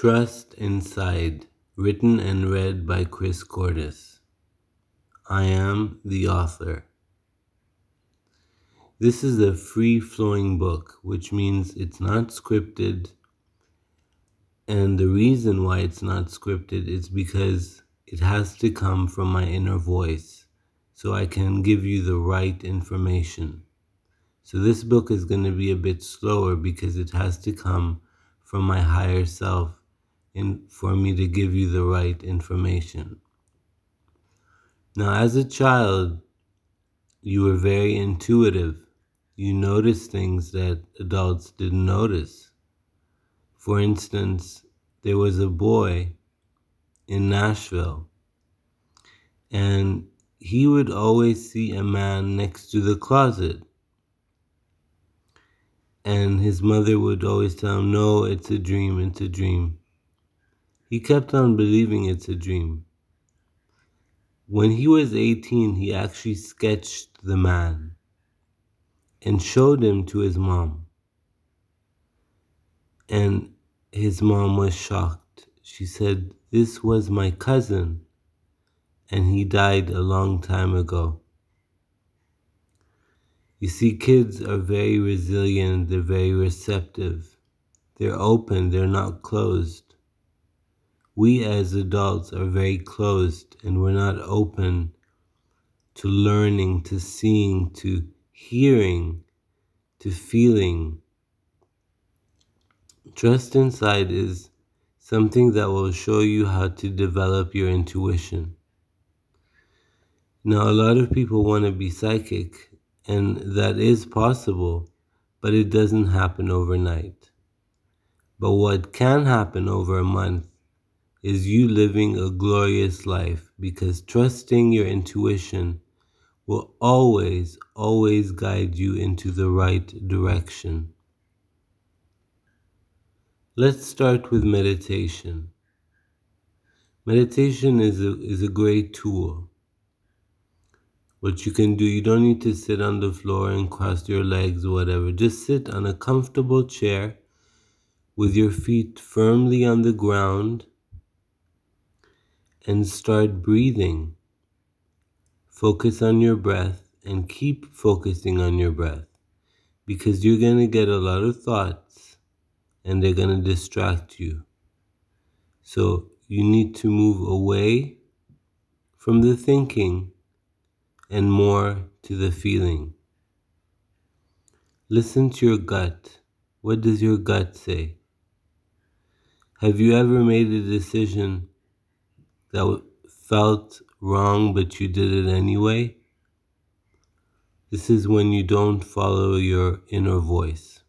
Trust Inside, written and read by Kris Kourtis. I am the author. This is a free flowing book, which means it's not scripted. And the reason why it's not scripted is because it has to come from my inner voice so I can give you the right information. So this book is going to be a bit slower because it has to come from my higher self in, for me to give you the right information. Now, as a child, you were very intuitive. You noticed things that adults didn't notice. For instance, there was a boy in Nashville, and he would always see a man next to the closet. And his mother would always tell him, No, it's a dream, it's a dream. He kept on believing it's a dream. When he was 18, he actually sketched the man and showed him to his mom. And his mom was shocked. She said, This was my cousin, and he died a long time ago. You see, kids are very resilient, they're very receptive, they're open, they're not closed we as adults are very closed and we're not open to learning, to seeing, to hearing, to feeling. Trust Inside is something that will show you how to develop your intuition. Now, a lot of people want to be psychic, and that is possible, but it doesn't happen overnight. But what can happen over a month is you living a glorious life because trusting your intuition will always, always guide you into the right direction. Let's start with meditation. Meditation is a, is a great tool. What you can do, you don't need to sit on the floor and cross your legs or whatever. Just sit on a comfortable chair with your feet firmly on the ground and start breathing. Focus on your breath and keep focusing on your breath because you're going to get a lot of thoughts and they're going to distract you. So you need to move away from the thinking and more to the feeling. Listen to your gut. What does your gut say? Have you ever made a decision that felt wrong, but you did it anyway. This is when you don't follow your inner voice.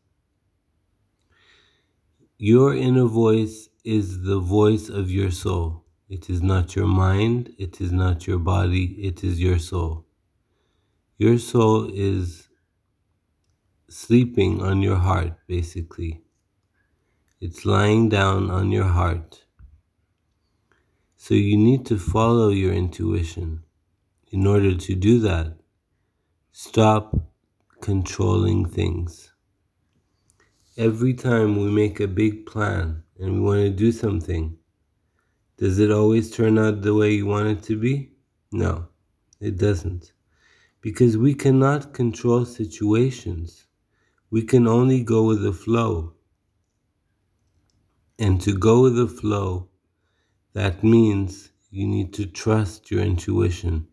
Your inner voice is the voice of your soul. It is not your mind, it is not your body, it is your soul. Your soul is sleeping on your heart, basically. It's lying down on your heart so you need to follow your intuition. In order to do that, stop controlling things. Every time we make a big plan and we want to do something, does it always turn out the way you want it to be? No, it doesn't. Because we cannot control situations. We can only go with the flow. And to go with the flow, that means you need to trust your intuition.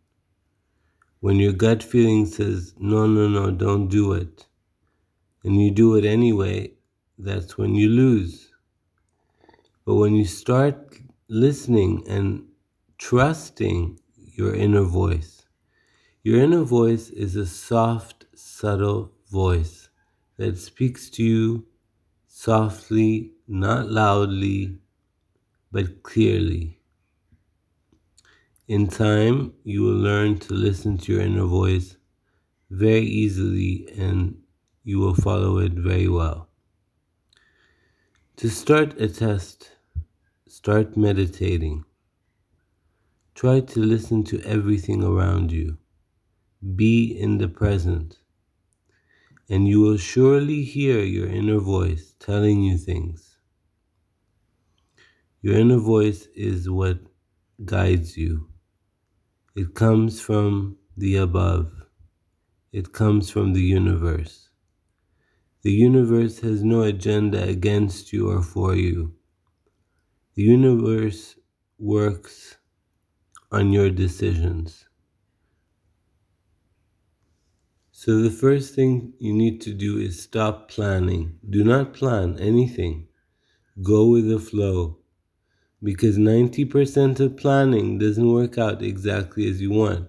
When your gut feeling says, no, no, no, don't do it, and you do it anyway, that's when you lose. But when you start listening and trusting your inner voice, your inner voice is a soft, subtle voice that speaks to you softly, not loudly, but clearly. In time, you will learn to listen to your inner voice very easily and you will follow it very well. To start a test, start meditating. Try to listen to everything around you. Be in the present. And you will surely hear your inner voice telling you things. Your inner voice is what guides you. It comes from the above. It comes from the universe. The universe has no agenda against you or for you. The universe works on your decisions. So, the first thing you need to do is stop planning. Do not plan anything. Go with the flow. Because 90% of planning doesn't work out exactly as you want.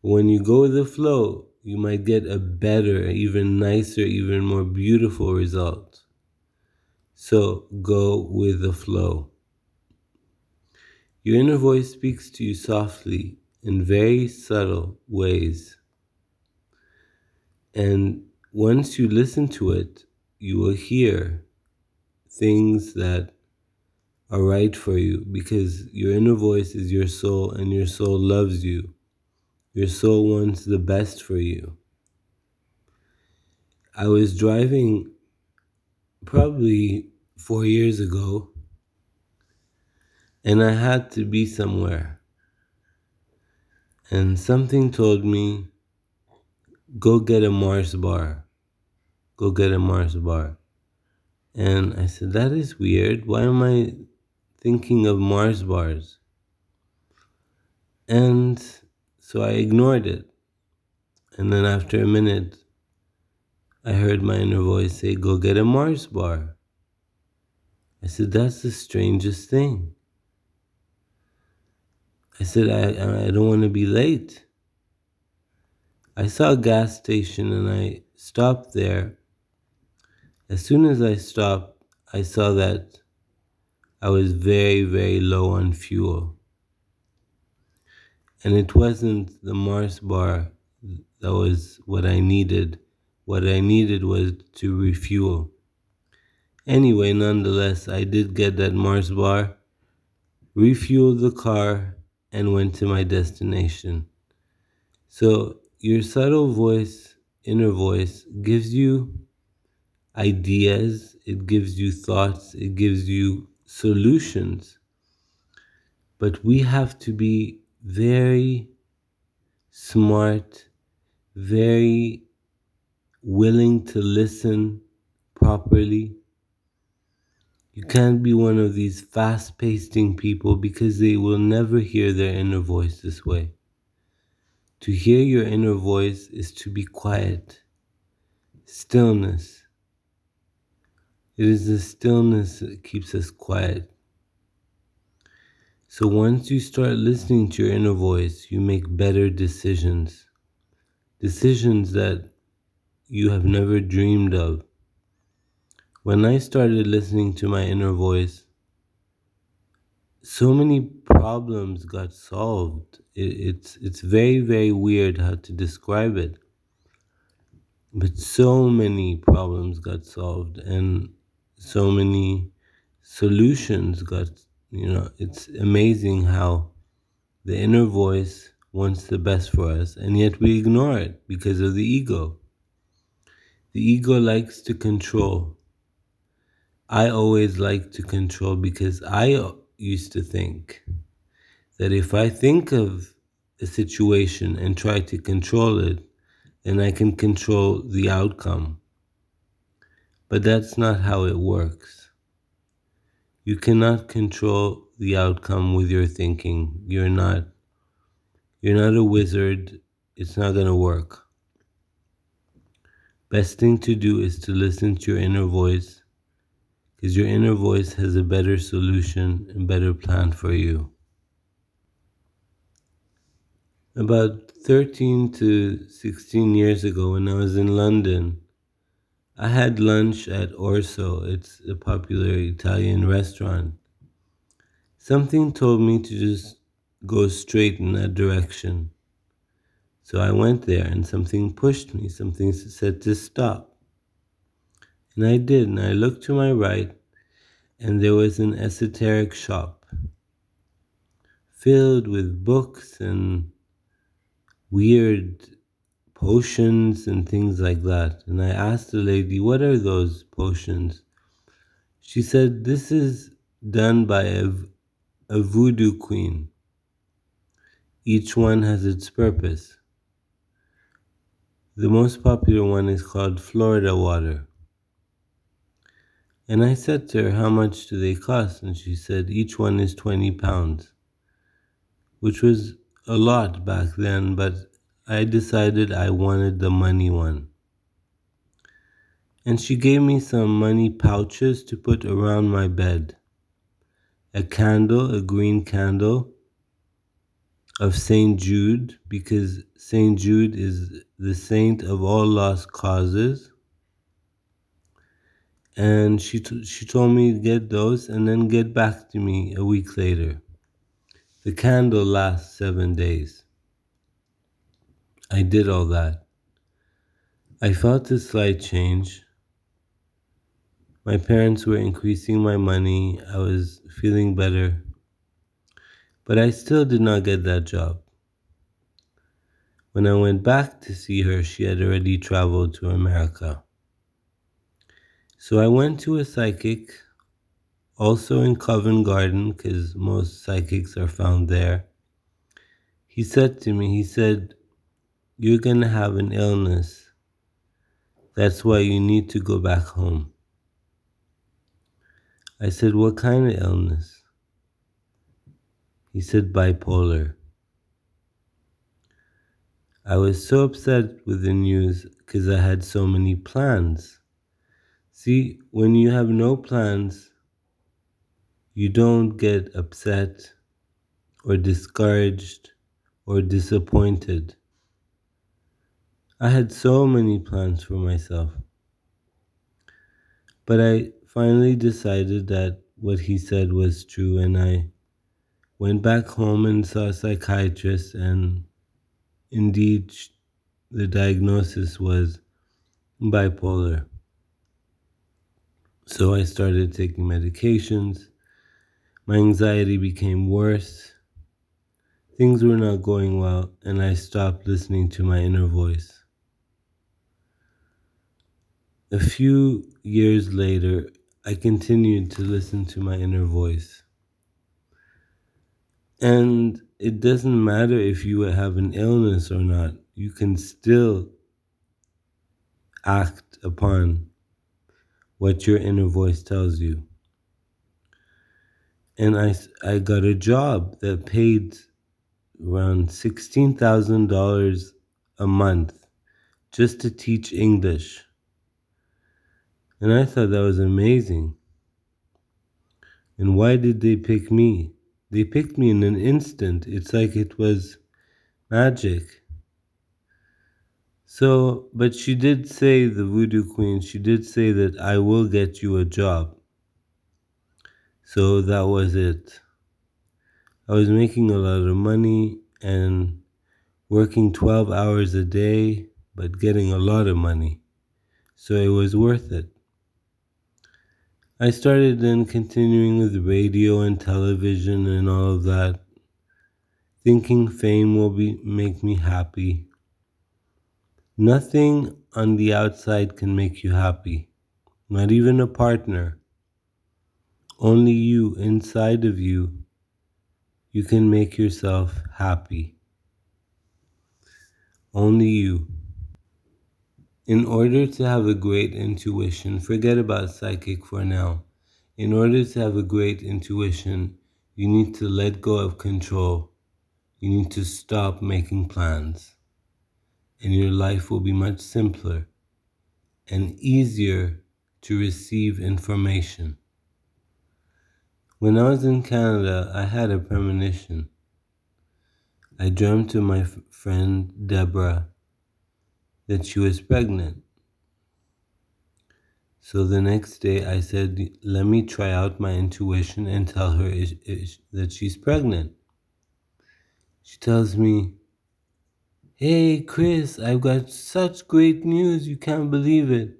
When you go with the flow, you might get a better, even nicer, even more beautiful result. So go with the flow. Your inner voice speaks to you softly in very subtle ways. And once you listen to it, you will hear things that are right for you because your inner voice is your soul and your soul loves you. Your soul wants the best for you. I was driving probably four years ago and I had to be somewhere. And something told me, go get a Mars bar. Go get a Mars bar. And I said, that is weird. Why am I thinking of Mars bars? And so I ignored it. And then after a minute, I heard my inner voice say, Go get a Mars bar. I said, That's the strangest thing. I said, I, I don't want to be late. I saw a gas station and I stopped there. As soon as I stopped, I saw that I was very, very low on fuel. And it wasn't the Mars bar that was what I needed. What I needed was to refuel. Anyway, nonetheless, I did get that Mars bar, refueled the car, and went to my destination. So, your subtle voice, inner voice, gives you ideas, it gives you thoughts, it gives you solutions. But we have to be very smart, very willing to listen properly. You can't be one of these fast pacing people because they will never hear their inner voice this way. To hear your inner voice is to be quiet, stillness. It is the stillness that keeps us quiet. So once you start listening to your inner voice, you make better decisions. Decisions that you have never dreamed of. When I started listening to my inner voice, so many problems got solved. It, it's it's very very weird how to describe it, but so many problems got solved and so many solutions got. You know, it's amazing how the inner voice wants the best for us, and yet we ignore it because of the ego. The ego likes to control. I always like to control because I used to think that if I think of a situation and try to control it, then I can control the outcome. But that's not how it works. You cannot control the outcome with your thinking. You're not you're not a wizard. It's not going to work. Best thing to do is to listen to your inner voice because your inner voice has a better solution and better plan for you. About 13 to 16 years ago, when I was in London, I had lunch at Orso. It's a popular Italian restaurant. Something told me to just go straight in that direction. So I went there and something pushed me. Something said to stop. And I did. And I looked to my right and there was an esoteric shop filled with books and weird potions and things like that. And I asked the lady, What are those potions? She said, This is done by a, a voodoo queen. Each one has its purpose. The most popular one is called Florida water. And I said to her, How much do they cost? And she said, Each one is 20 pounds, which was a lot back then, but I decided I wanted the money one. And she gave me some money pouches to put around my bed. A candle, a green candle of St. Jude, because St. Jude is the saint of all lost causes. And she, t- she told me to get those and then get back to me a week later. The candle lasts seven days. I did all that. I felt a slight change. My parents were increasing my money. I was feeling better. But I still did not get that job. When I went back to see her, she had already traveled to America. So I went to a psychic, also in Covent Garden, because most psychics are found there. He said to me, he said, You're going to have an illness. That's why you need to go back home. I said, What kind of illness? He said, Bipolar. I was so upset with the news because I had so many plans. See, when you have no plans, you don't get upset or discouraged or disappointed. I had so many plans for myself. But I finally decided that what he said was true, and I went back home and saw a psychiatrist, and indeed, the diagnosis was bipolar. So I started taking medications. My anxiety became worse. Things were not going well, and I stopped listening to my inner voice. A few years later, I continued to listen to my inner voice. And it doesn't matter if you have an illness or not, you can still act upon what your inner voice tells you. And I, I got a job that paid around $16,000 a month just to teach English. And I thought that was amazing. And why did they pick me? They picked me in an instant. It's like it was magic. So, but she did say, the voodoo queen, she did say that I will get you a job. So that was it. I was making a lot of money and working 12 hours a day, but getting a lot of money. So it was worth it. I started then continuing with radio and television and all of that, thinking fame will be make me happy. Nothing on the outside can make you happy, not even a partner. Only you inside of you, you can make yourself happy. Only you. In order to have a great intuition, forget about psychic for now. In order to have a great intuition, you need to let go of control. You need to stop making plans. And your life will be much simpler and easier to receive information. When I was in Canada, I had a premonition. I dreamt of my friend Deborah that she was pregnant. So the next day I said, let me try out my intuition and tell her that she's pregnant. She tells me, Hey, Kris, I've got such great news. You can't believe it.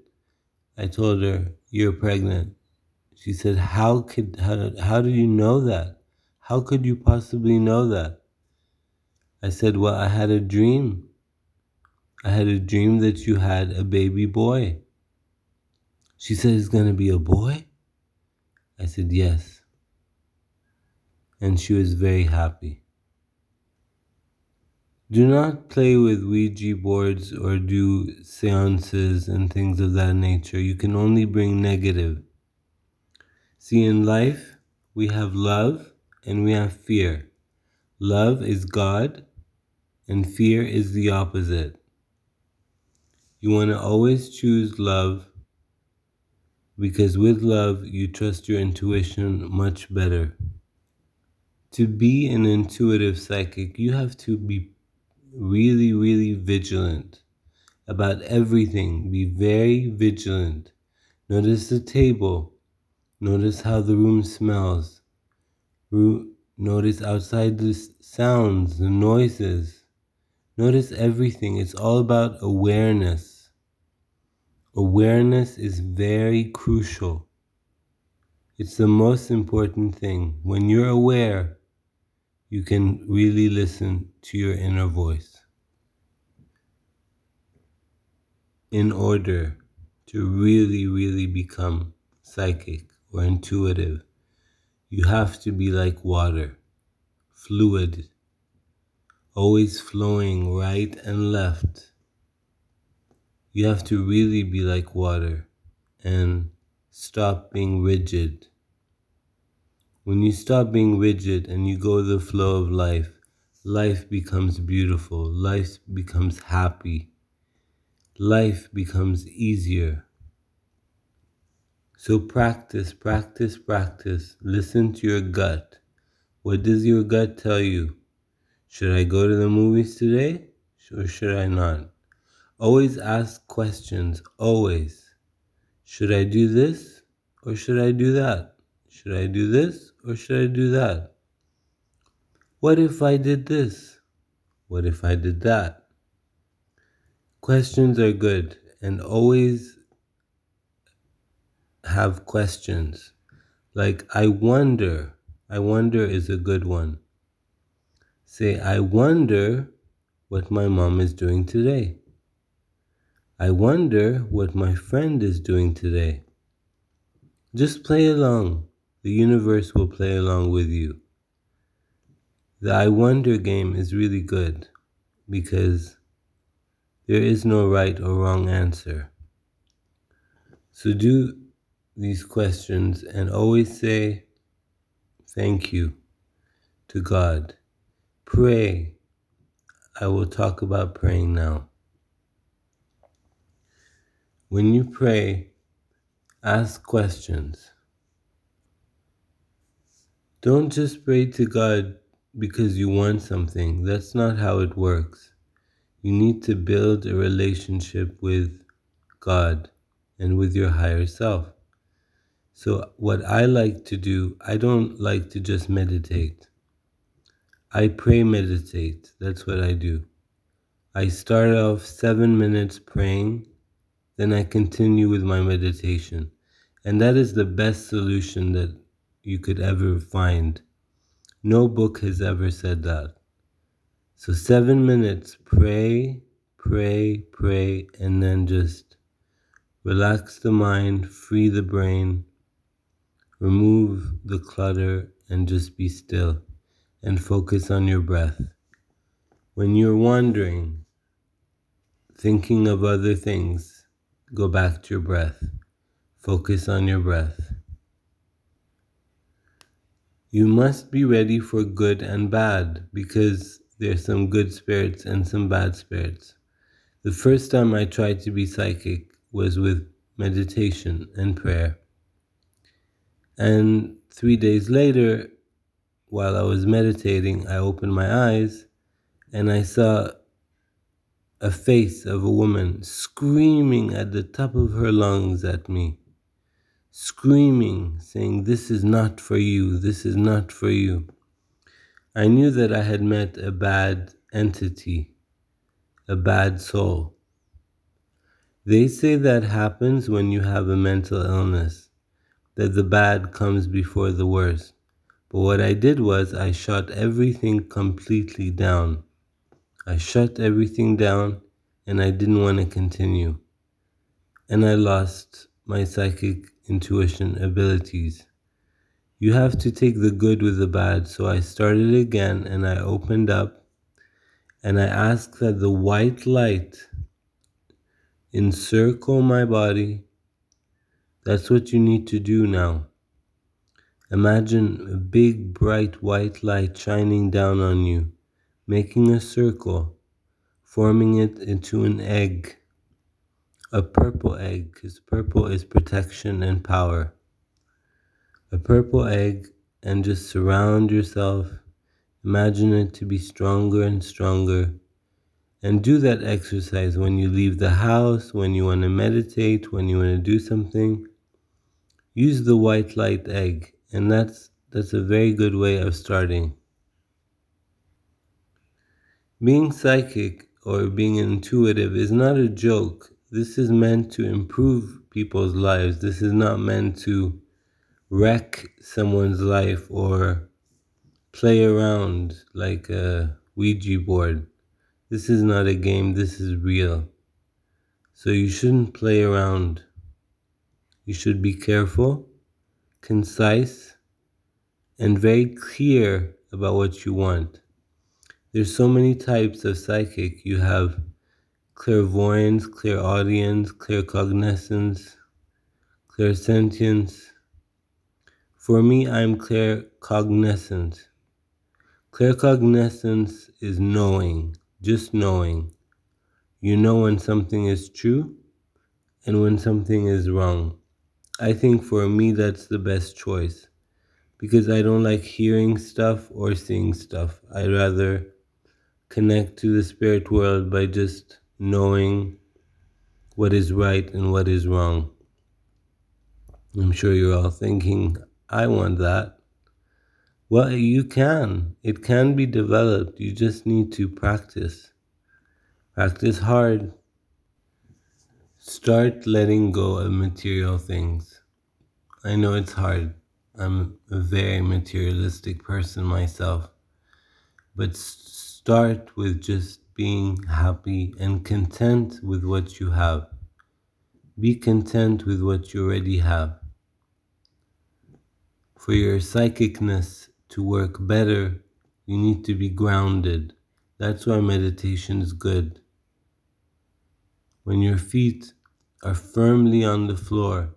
I told her, You're pregnant. She said, How could, how, how do you know that? How could you possibly know that? I said, Well, I had a dream. I had a dream that you had a baby boy. She said, It's going to be a boy? I said, Yes. and she was very happy. Do not play with Ouija boards or do seances and things of that nature. You can only bring negative. See, in life, we have love and we have fear. Love is God, and fear is the opposite. You want to always choose love because with love, you trust your intuition much better. To be an intuitive psychic, you have to be really, really vigilant about everything. Be very vigilant. Notice the table. Notice how the room smells. Notice outside the sounds, the noises. Notice everything. It's all about awareness. Awareness is very crucial. It's the most important thing. When you're aware, you can really listen to your inner voice. In order to really, really become psychic or intuitive, you have to be like water, fluid, always flowing right and left. You have to really be like water and stop being rigid when you stop being rigid and you go the flow of life, life becomes beautiful, life becomes happy, life becomes easier. So practice, practice, practice. Listen to your gut. What does your gut tell you? Should I go to the movies today or should I not? Always ask questions, always. Should I do this or should I do that? Should I do this or should I do that? What if I did this? What if I did that? Questions are good and always have questions. Like, I wonder. I wonder is a good one. Say, I wonder what my mom is doing today. I wonder what my friend is doing today. Just play along the universe will play along with you. The I Wonder game is really good because there is no right or wrong answer. So do these questions and always say thank you to God. Pray. I will talk about praying now. When you pray, ask questions. Don't just pray to God because you want something. That's not how it works. You need to build a relationship with God and with your higher self. So, what I like to do, I don't like to just meditate. I pray meditate. That's what I do. I start off seven minutes praying, then I continue with my meditation. And that is the best solution that you could ever find. No book has ever said that. So, seven minutes, pray, pray, pray, and then just relax the mind, free the brain, remove the clutter, and just be still and focus on your breath. When you're wandering, thinking of other things, go back to your breath. Focus on your breath. You must be ready for good and bad because there's some good spirits and some bad spirits. The first time I tried to be psychic was with meditation and prayer. And three days later, while I was meditating, I opened my eyes and I saw a face of a woman screaming at the top of her lungs at me screaming, saying, This is not for you, this is not for you. I knew that I had met a bad entity, a bad soul. They say that happens when you have a mental illness, that the bad comes before the worst. But what I did was I shut everything completely down. I shut everything down and I didn't want to continue. And I lost my psychic intuition abilities. You have to take the good with the bad. So I started again and I opened up and I asked that the white light encircle my body. That's what you need to do now. Imagine a big bright white light shining down on you, making a circle, forming it into an egg, a purple egg, because purple is protection and power. A purple egg, and just surround yourself. Imagine it to be stronger and stronger. And do that exercise when you leave the house, when you want to meditate, when you want to do something. Use the white light egg and that's that's a very good way of starting. Being psychic or being intuitive is not a joke. This is meant to improve people's lives. This is not meant to wreck someone's life or play around like a Ouija board. This is not a game, this is real. So you shouldn't play around. You should be careful, concise, and very clear about what you want. There's so many types of psychic. You have clairvoyance, clairaudience, claircognizance, clairsentience. For me, I'm claircognizant. Claircognizance is knowing, just knowing. You know when something is true and when something is wrong. I think for me, that's the best choice because I don't like hearing stuff or seeing stuff. I'd rather connect to the spirit world by just knowing what is right and what is wrong. I'm sure you're all thinking, I want that. Well, you can. It can be developed. You just need to practice. Practice hard. Start letting go of material things. I know it's hard. I'm a very materialistic person myself. But start with just being happy and content with what you have. Be content with what you already have. For your psychicness to work better, you need to be grounded. That's why meditation is good. When your feet are firmly on the floor,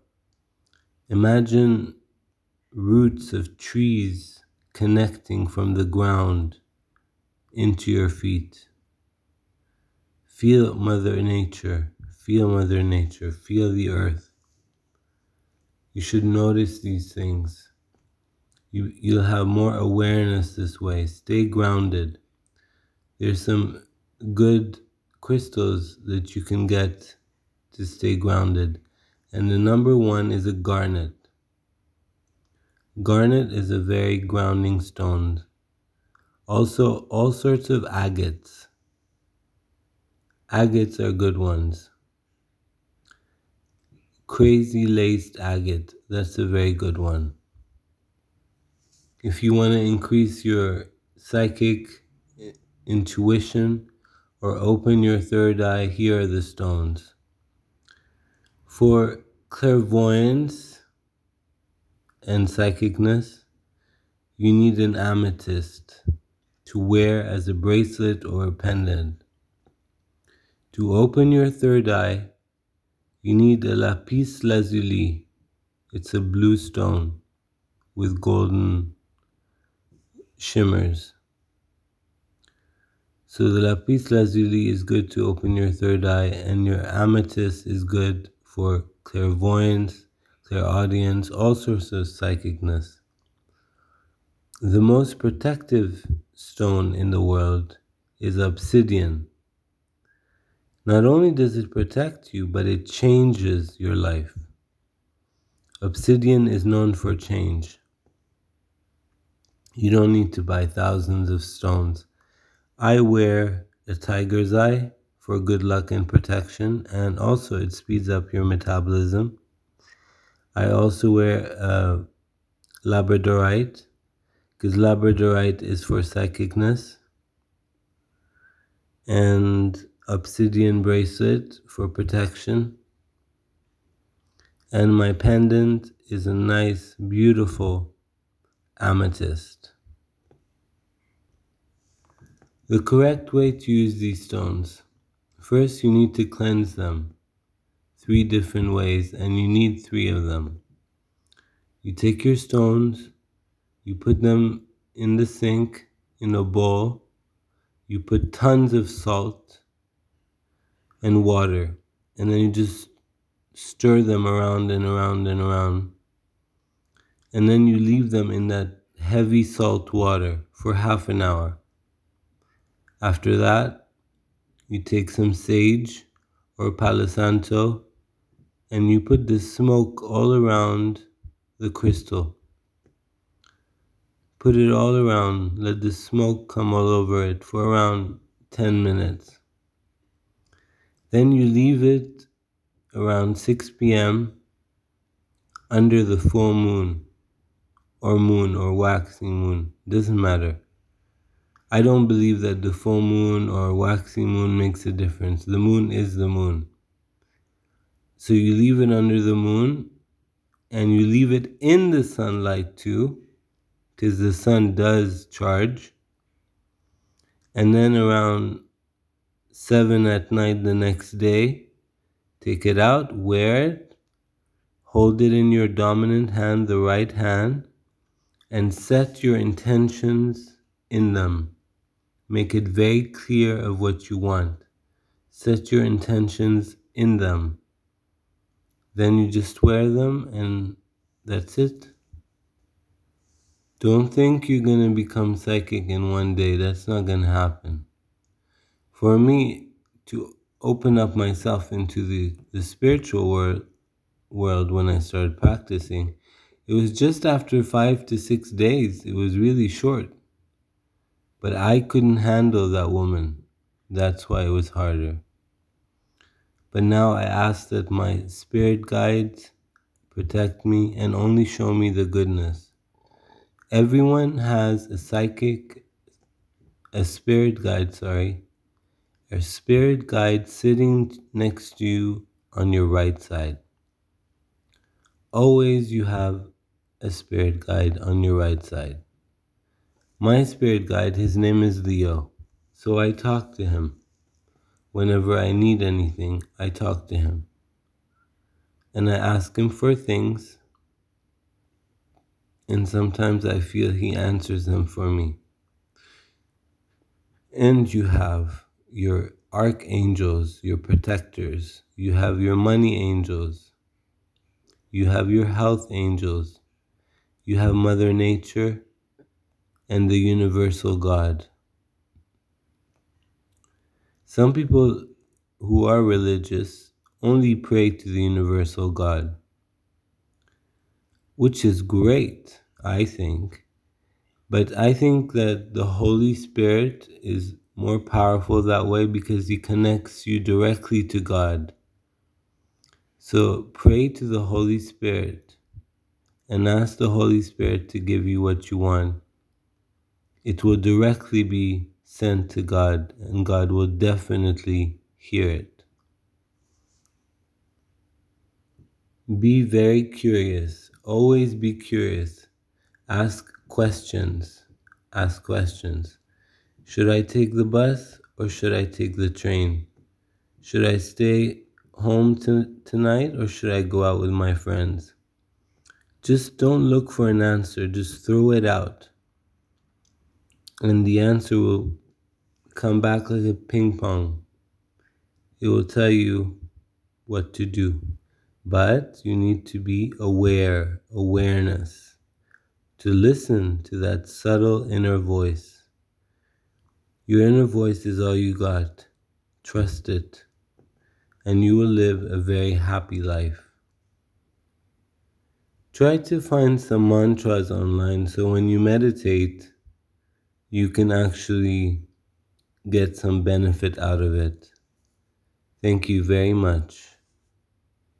imagine roots of trees connecting from the ground into your feet. Feel Mother Nature, feel Mother Nature, feel the earth. You should notice these things. You, you'll have more awareness this way. Stay grounded. There's some good crystals that you can get to stay grounded. And the number one is a garnet. Garnet is a very grounding stone. Also, all sorts of agates. Agates are good ones. Crazy laced agate, that's a very good one. If you want to increase your psychic eh, intuition or open your third eye, here are the stones. For clairvoyance, and psychicness, you need an amethyst to wear as a bracelet or a pendant. To open your third eye, you need a lapis lazuli. It's a blue stone with golden shimmers. So the lapis lazuli is good to open your third eye, and your amethyst is good for clairvoyance clairaudience, all sorts of psychicness. The most protective stone in the world is obsidian. Not only does it protect you, but it changes your life. Obsidian is known for change. You don't need to buy thousands of stones. I wear a tiger's eye for good luck and protection, and also it speeds up your metabolism. I also wear uh, labradorite because labradorite is for psychicness and obsidian bracelet for protection and my pendant is a nice beautiful amethyst. The correct way to use these stones. First, you need to cleanse them three different ways, and you need three of them. You take your stones, you put them in the sink in a bowl, you put tons of salt and water, and then you just stir them around and around and around. And then you leave them in that heavy salt water for half an hour. After that, you take some sage or Palo Santo and you put the smoke all around the crystal. Put it all around, let the smoke come all over it for around 10 minutes. Then you leave it around 6 p.m. under the full moon, or moon, or waxing moon, doesn't matter. I don't believe that the full moon or waxing moon makes a difference. The moon is the moon. So you leave it under the moon and you leave it in the sunlight too, because the sun does charge. And then around 7 at night the next day, take it out, wear it, hold it in your dominant hand, the right hand, and set your intentions in them. Make it very clear of what you want. Set your intentions in them. Then you just wear them and that's it. Don't think you're going to become psychic in one day. That's not going to happen. For me to open up myself into the, the spiritual world, world when I started practicing, it was just after five to six days. It was really short. But I couldn't handle that woman. That's why it was harder. But now I ask that my spirit guides protect me and only show me the goodness. Everyone has a psychic, a spirit guide, sorry, a spirit guide sitting next to you on your right side. Always you have a spirit guide on your right side. My spirit guide, his name is Leo, so I talk to him. Whenever I need anything, I talk to him. And I ask him for things, and sometimes I feel he answers them for me. And you have your archangels, your protectors, you have your money angels, you have your health angels, you have Mother Nature and the universal God. Some people who are religious only pray to the universal God, which is great, I think. But I think that the Holy Spirit is more powerful that way because he connects you directly to God. So pray to the Holy Spirit and ask the Holy Spirit to give you what you want it will directly be sent to God, and God will definitely hear it. Be very curious. Always be curious. Ask questions. Ask questions. Should I take the bus or should I take the train? Should I stay home to, tonight or should I go out with my friends? Just don't look for an answer, just throw it out and the answer will come back like a ping pong. It will tell you what to do, but you need to be aware, awareness, to listen to that subtle inner voice. Your inner voice is all you got. Trust it, and you will live a very happy life. Try to find some mantras online so when you meditate, you can actually get some benefit out of it. Thank you very much.